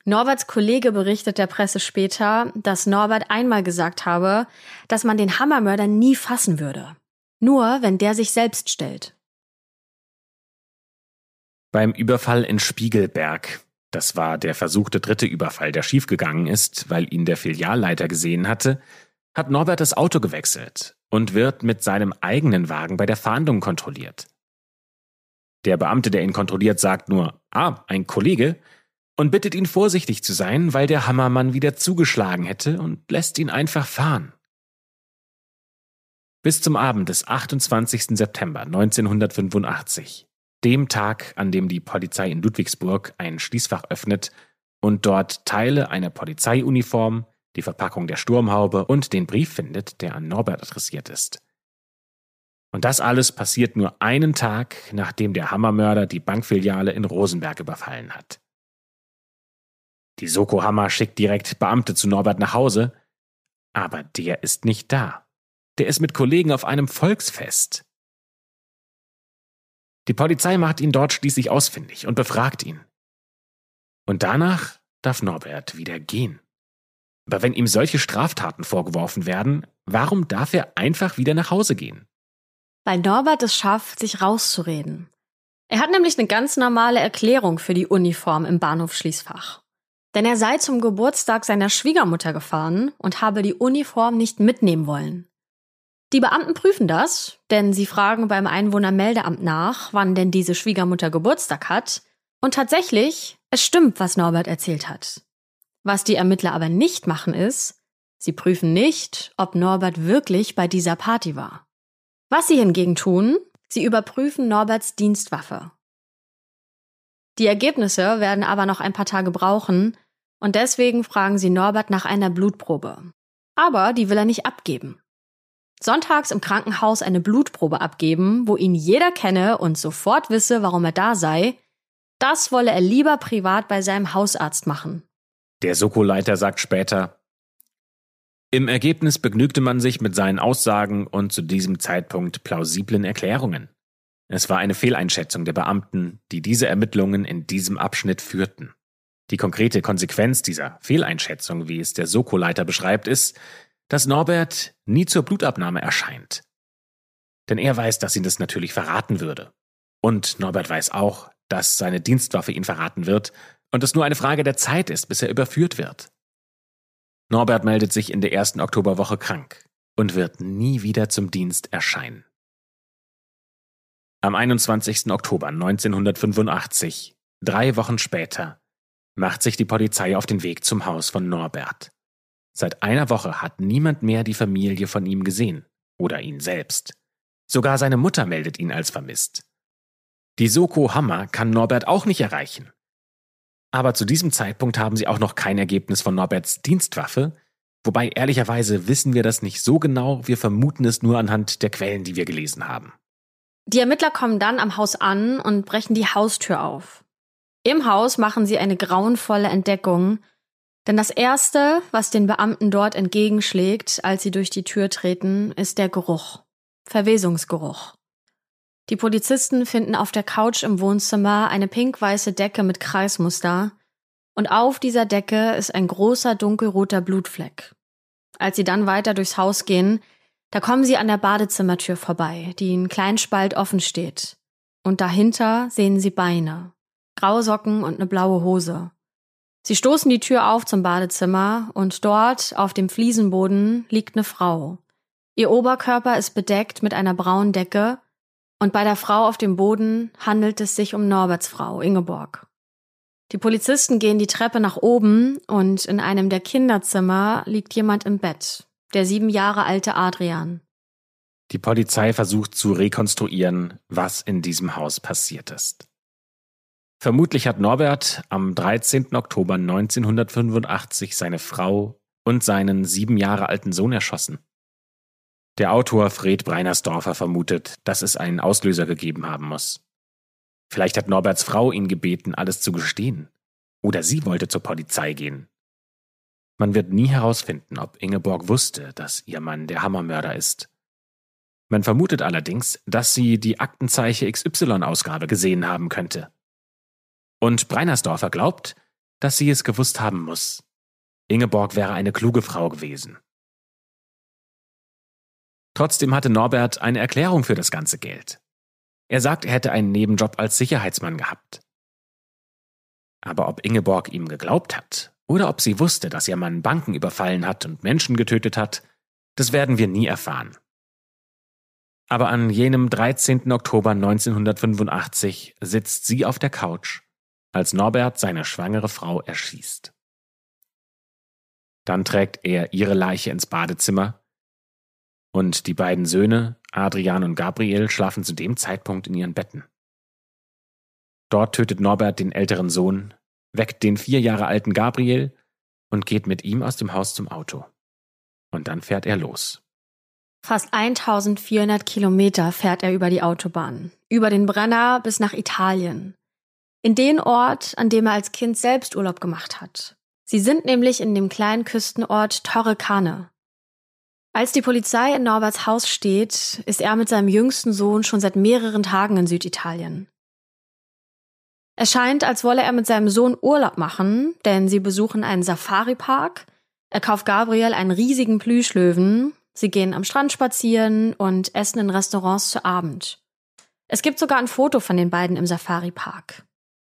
C: Norberts Kollege berichtet der Presse später, dass Norbert einmal gesagt habe, dass man den Hammermörder nie fassen würde. Nur wenn der sich selbst stellt.
B: Beim Überfall in Spiegelberg, das war der versuchte dritte Überfall, der schiefgegangen ist, weil ihn der Filialleiter gesehen hatte, hat Norbert das Auto gewechselt und wird mit seinem eigenen Wagen bei der Fahndung kontrolliert. Der Beamte, der ihn kontrolliert, sagt nur, ah, ein Kollege, und bittet ihn vorsichtig zu sein, weil der Hammermann wieder zugeschlagen hätte und lässt ihn einfach fahren. Bis zum Abend des 28. September 1985, dem Tag, an dem die Polizei in Ludwigsburg ein Schließfach öffnet und dort Teile einer Polizeiuniform, die Verpackung der Sturmhaube und den Brief findet, der an Norbert adressiert ist. Und das alles passiert nur einen Tag, nachdem der Hammermörder die Bankfiliale in Rosenberg überfallen hat. Die Soko Hammer schickt direkt Beamte zu Norbert nach Hause, aber der ist nicht da. Der ist mit Kollegen auf einem Volksfest. Die Polizei macht ihn dort schließlich ausfindig und befragt ihn. Und danach darf Norbert wieder gehen. Aber wenn ihm solche Straftaten vorgeworfen werden, warum darf er einfach wieder nach Hause gehen?
C: Weil Norbert es schafft, sich rauszureden. Er hat nämlich eine ganz normale Erklärung für die Uniform im Bahnhofschließfach. Denn er sei zum Geburtstag seiner Schwiegermutter gefahren und habe die Uniform nicht mitnehmen wollen. Die Beamten prüfen das, denn sie fragen beim Einwohnermeldeamt nach, wann denn diese Schwiegermutter Geburtstag hat. Und tatsächlich, es stimmt, was Norbert erzählt hat. Was die Ermittler aber nicht machen ist, sie prüfen nicht, ob Norbert wirklich bei dieser Party war. Was sie hingegen tun, sie überprüfen Norberts Dienstwaffe. Die Ergebnisse werden aber noch ein paar Tage brauchen, und deswegen fragen sie Norbert nach einer Blutprobe. Aber die will er nicht abgeben. Sonntags im Krankenhaus eine Blutprobe abgeben, wo ihn jeder kenne und sofort wisse, warum er da sei, das wolle er lieber privat bei seinem Hausarzt machen.
B: Der Soko-Leiter sagt später, im Ergebnis begnügte man sich mit seinen Aussagen und zu diesem Zeitpunkt plausiblen Erklärungen. Es war eine Fehleinschätzung der Beamten, die diese Ermittlungen in diesem Abschnitt führten. Die konkrete Konsequenz dieser Fehleinschätzung, wie es der Soko-Leiter beschreibt, ist, dass Norbert nie zur Blutabnahme erscheint. Denn er weiß, dass ihn das natürlich verraten würde. Und Norbert weiß auch, dass seine Dienstwaffe ihn verraten wird und es nur eine Frage der Zeit ist, bis er überführt wird. Norbert meldet sich in der ersten Oktoberwoche krank und wird nie wieder zum Dienst erscheinen. Am 21. Oktober 1985, drei Wochen später, macht sich die Polizei auf den Weg zum Haus von Norbert. Seit einer Woche hat niemand mehr die Familie von ihm gesehen oder ihn selbst. Sogar seine Mutter meldet ihn als vermisst. Die Soko Hammer kann Norbert auch nicht erreichen. Aber zu diesem Zeitpunkt haben sie auch noch kein Ergebnis von Norberts Dienstwaffe, wobei ehrlicherweise wissen wir das nicht so genau, wir vermuten es nur anhand der Quellen, die wir gelesen haben.
C: Die Ermittler kommen dann am Haus an und brechen die Haustür auf. Im Haus machen sie eine grauenvolle Entdeckung, denn das Erste, was den Beamten dort entgegenschlägt, als sie durch die Tür treten, ist der Geruch. Verwesungsgeruch. Die Polizisten finden auf der Couch im Wohnzimmer eine pink-weiße Decke mit Kreismuster und auf dieser Decke ist ein großer dunkelroter Blutfleck. Als sie dann weiter durchs Haus gehen, da kommen sie an der Badezimmertür vorbei, die in kleinen Spalt offen steht. Und dahinter sehen sie Beine graue Socken und eine blaue Hose. Sie stoßen die Tür auf zum Badezimmer und dort auf dem Fliesenboden liegt eine Frau. Ihr Oberkörper ist bedeckt mit einer braunen Decke und bei der Frau auf dem Boden handelt es sich um Norberts Frau, Ingeborg. Die Polizisten gehen die Treppe nach oben und in einem der Kinderzimmer liegt jemand im Bett, der sieben Jahre alte Adrian.
B: Die Polizei versucht zu rekonstruieren, was in diesem Haus passiert ist. Vermutlich hat Norbert am 13. Oktober 1985 seine Frau und seinen sieben Jahre alten Sohn erschossen. Der Autor Fred Breinersdorfer vermutet, dass es einen Auslöser gegeben haben muss. Vielleicht hat Norberts Frau ihn gebeten, alles zu gestehen. Oder sie wollte zur Polizei gehen. Man wird nie herausfinden, ob Ingeborg wusste, dass ihr Mann der Hammermörder ist. Man vermutet allerdings, dass sie die Aktenzeiche XY-Ausgabe gesehen haben könnte. Und Breinersdorfer glaubt, dass sie es gewusst haben muss. Ingeborg wäre eine kluge Frau gewesen. Trotzdem hatte Norbert eine Erklärung für das ganze Geld. Er sagt, er hätte einen Nebenjob als Sicherheitsmann gehabt. Aber ob Ingeborg ihm geglaubt hat oder ob sie wusste, dass ihr Mann Banken überfallen hat und Menschen getötet hat, das werden wir nie erfahren. Aber an jenem 13. Oktober 1985 sitzt sie auf der Couch, als Norbert seine schwangere Frau erschießt. Dann trägt er ihre Leiche ins Badezimmer und die beiden Söhne, Adrian und Gabriel, schlafen zu dem Zeitpunkt in ihren Betten. Dort tötet Norbert den älteren Sohn, weckt den vier Jahre alten Gabriel und geht mit ihm aus dem Haus zum Auto. Und dann fährt er los.
C: Fast 1400 Kilometer fährt er über die Autobahn, über den Brenner bis nach Italien. In den Ort, an dem er als Kind selbst Urlaub gemacht hat. Sie sind nämlich in dem kleinen Küstenort Torre Cane. Als die Polizei in Norberts Haus steht, ist er mit seinem jüngsten Sohn schon seit mehreren Tagen in Süditalien. Es scheint, als wolle er mit seinem Sohn Urlaub machen, denn sie besuchen einen Safari-Park. Er kauft Gabriel einen riesigen Plüschlöwen. Sie gehen am Strand spazieren und essen in Restaurants zu Abend. Es gibt sogar ein Foto von den beiden im Safari-Park.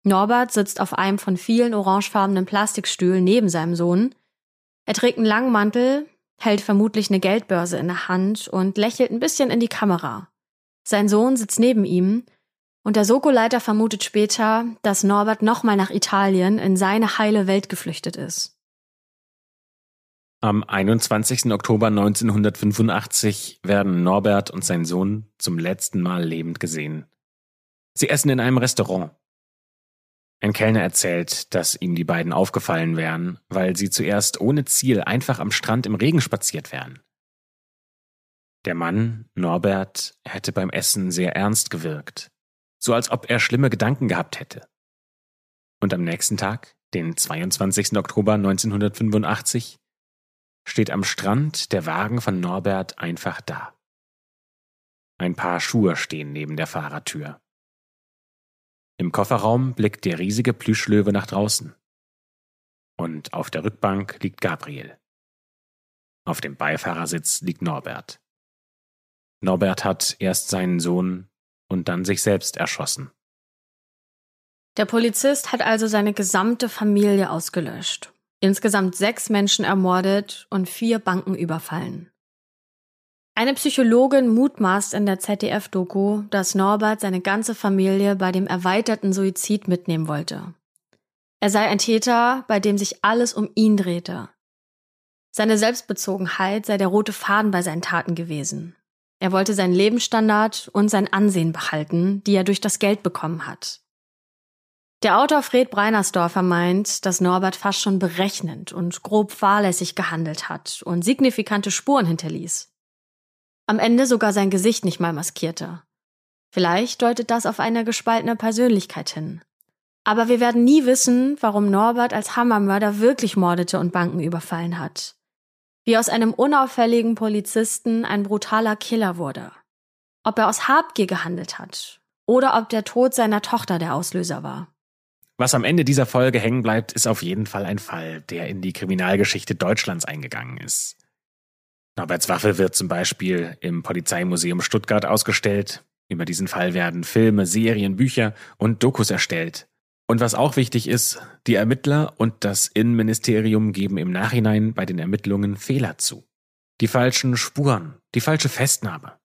C: Norbert sitzt auf einem von vielen orangefarbenen Plastikstühlen neben seinem Sohn. Er trägt einen langen Mantel, hält vermutlich eine Geldbörse in der Hand und lächelt ein bisschen in die Kamera. Sein Sohn sitzt neben ihm und der Soko-Leiter vermutet später, dass Norbert nochmal nach Italien in seine heile Welt geflüchtet ist.
B: Am 21. Oktober 1985 werden Norbert und sein Sohn zum letzten Mal lebend gesehen. Sie essen in einem Restaurant. Ein Kellner erzählt, dass ihm die beiden aufgefallen wären, weil sie zuerst ohne Ziel einfach am Strand im Regen spaziert wären. Der Mann, Norbert, hätte beim Essen sehr ernst gewirkt so als ob er schlimme Gedanken gehabt hätte. Und am nächsten Tag, den 22. Oktober 1985, steht am Strand der Wagen von Norbert einfach da. Ein paar Schuhe stehen neben der Fahrertür. Im Kofferraum blickt der riesige Plüschlöwe nach draußen. Und auf der Rückbank liegt Gabriel. Auf dem Beifahrersitz liegt Norbert. Norbert hat erst seinen Sohn und dann sich selbst erschossen.
C: Der Polizist hat also seine gesamte Familie ausgelöscht, insgesamt sechs Menschen ermordet und vier Banken überfallen. Eine Psychologin mutmaßt in der ZDF-Doku, dass Norbert seine ganze Familie bei dem erweiterten Suizid mitnehmen wollte. Er sei ein Täter, bei dem sich alles um ihn drehte. Seine Selbstbezogenheit sei der rote Faden bei seinen Taten gewesen. Er wollte seinen Lebensstandard und sein Ansehen behalten, die er durch das Geld bekommen hat. Der Autor Fred Breinersdorfer meint, dass Norbert fast schon berechnend und grob fahrlässig gehandelt hat und signifikante Spuren hinterließ. Am Ende sogar sein Gesicht nicht mal maskierte. Vielleicht deutet das auf eine gespaltene Persönlichkeit hin. Aber wir werden nie wissen, warum Norbert als Hammermörder wirklich mordete und Banken überfallen hat wie aus einem unauffälligen Polizisten ein brutaler Killer wurde. Ob er aus Habgier gehandelt hat oder ob der Tod seiner Tochter der Auslöser war.
B: Was am Ende dieser Folge hängen bleibt, ist auf jeden Fall ein Fall, der in die Kriminalgeschichte Deutschlands eingegangen ist. Norberts Waffe wird zum Beispiel im Polizeimuseum Stuttgart ausgestellt. Über diesen Fall werden Filme, Serien, Bücher und Dokus erstellt. Und was auch wichtig ist, die Ermittler und das Innenministerium geben im Nachhinein bei den Ermittlungen Fehler zu. Die falschen Spuren, die falsche Festnahme.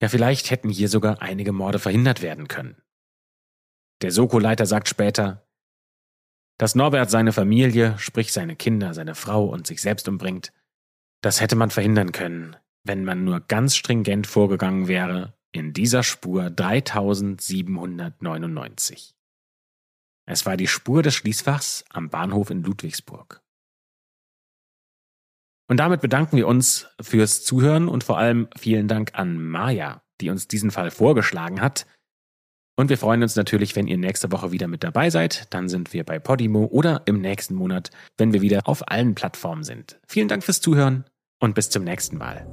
B: Ja, vielleicht hätten hier sogar einige Morde verhindert werden können. Der Soko-Leiter sagt später, dass Norbert seine Familie, sprich seine Kinder, seine Frau und sich selbst umbringt, das hätte man verhindern können, wenn man nur ganz stringent vorgegangen wäre in dieser Spur 3799. Es war die Spur des Schließfachs am Bahnhof in Ludwigsburg. Und damit bedanken wir uns fürs Zuhören und vor allem vielen Dank an Maja, die uns diesen Fall vorgeschlagen hat. Und wir freuen uns natürlich, wenn ihr nächste Woche wieder mit dabei seid. Dann sind wir bei Podimo oder im nächsten Monat, wenn wir wieder auf allen Plattformen sind. Vielen Dank fürs Zuhören und bis zum nächsten Mal.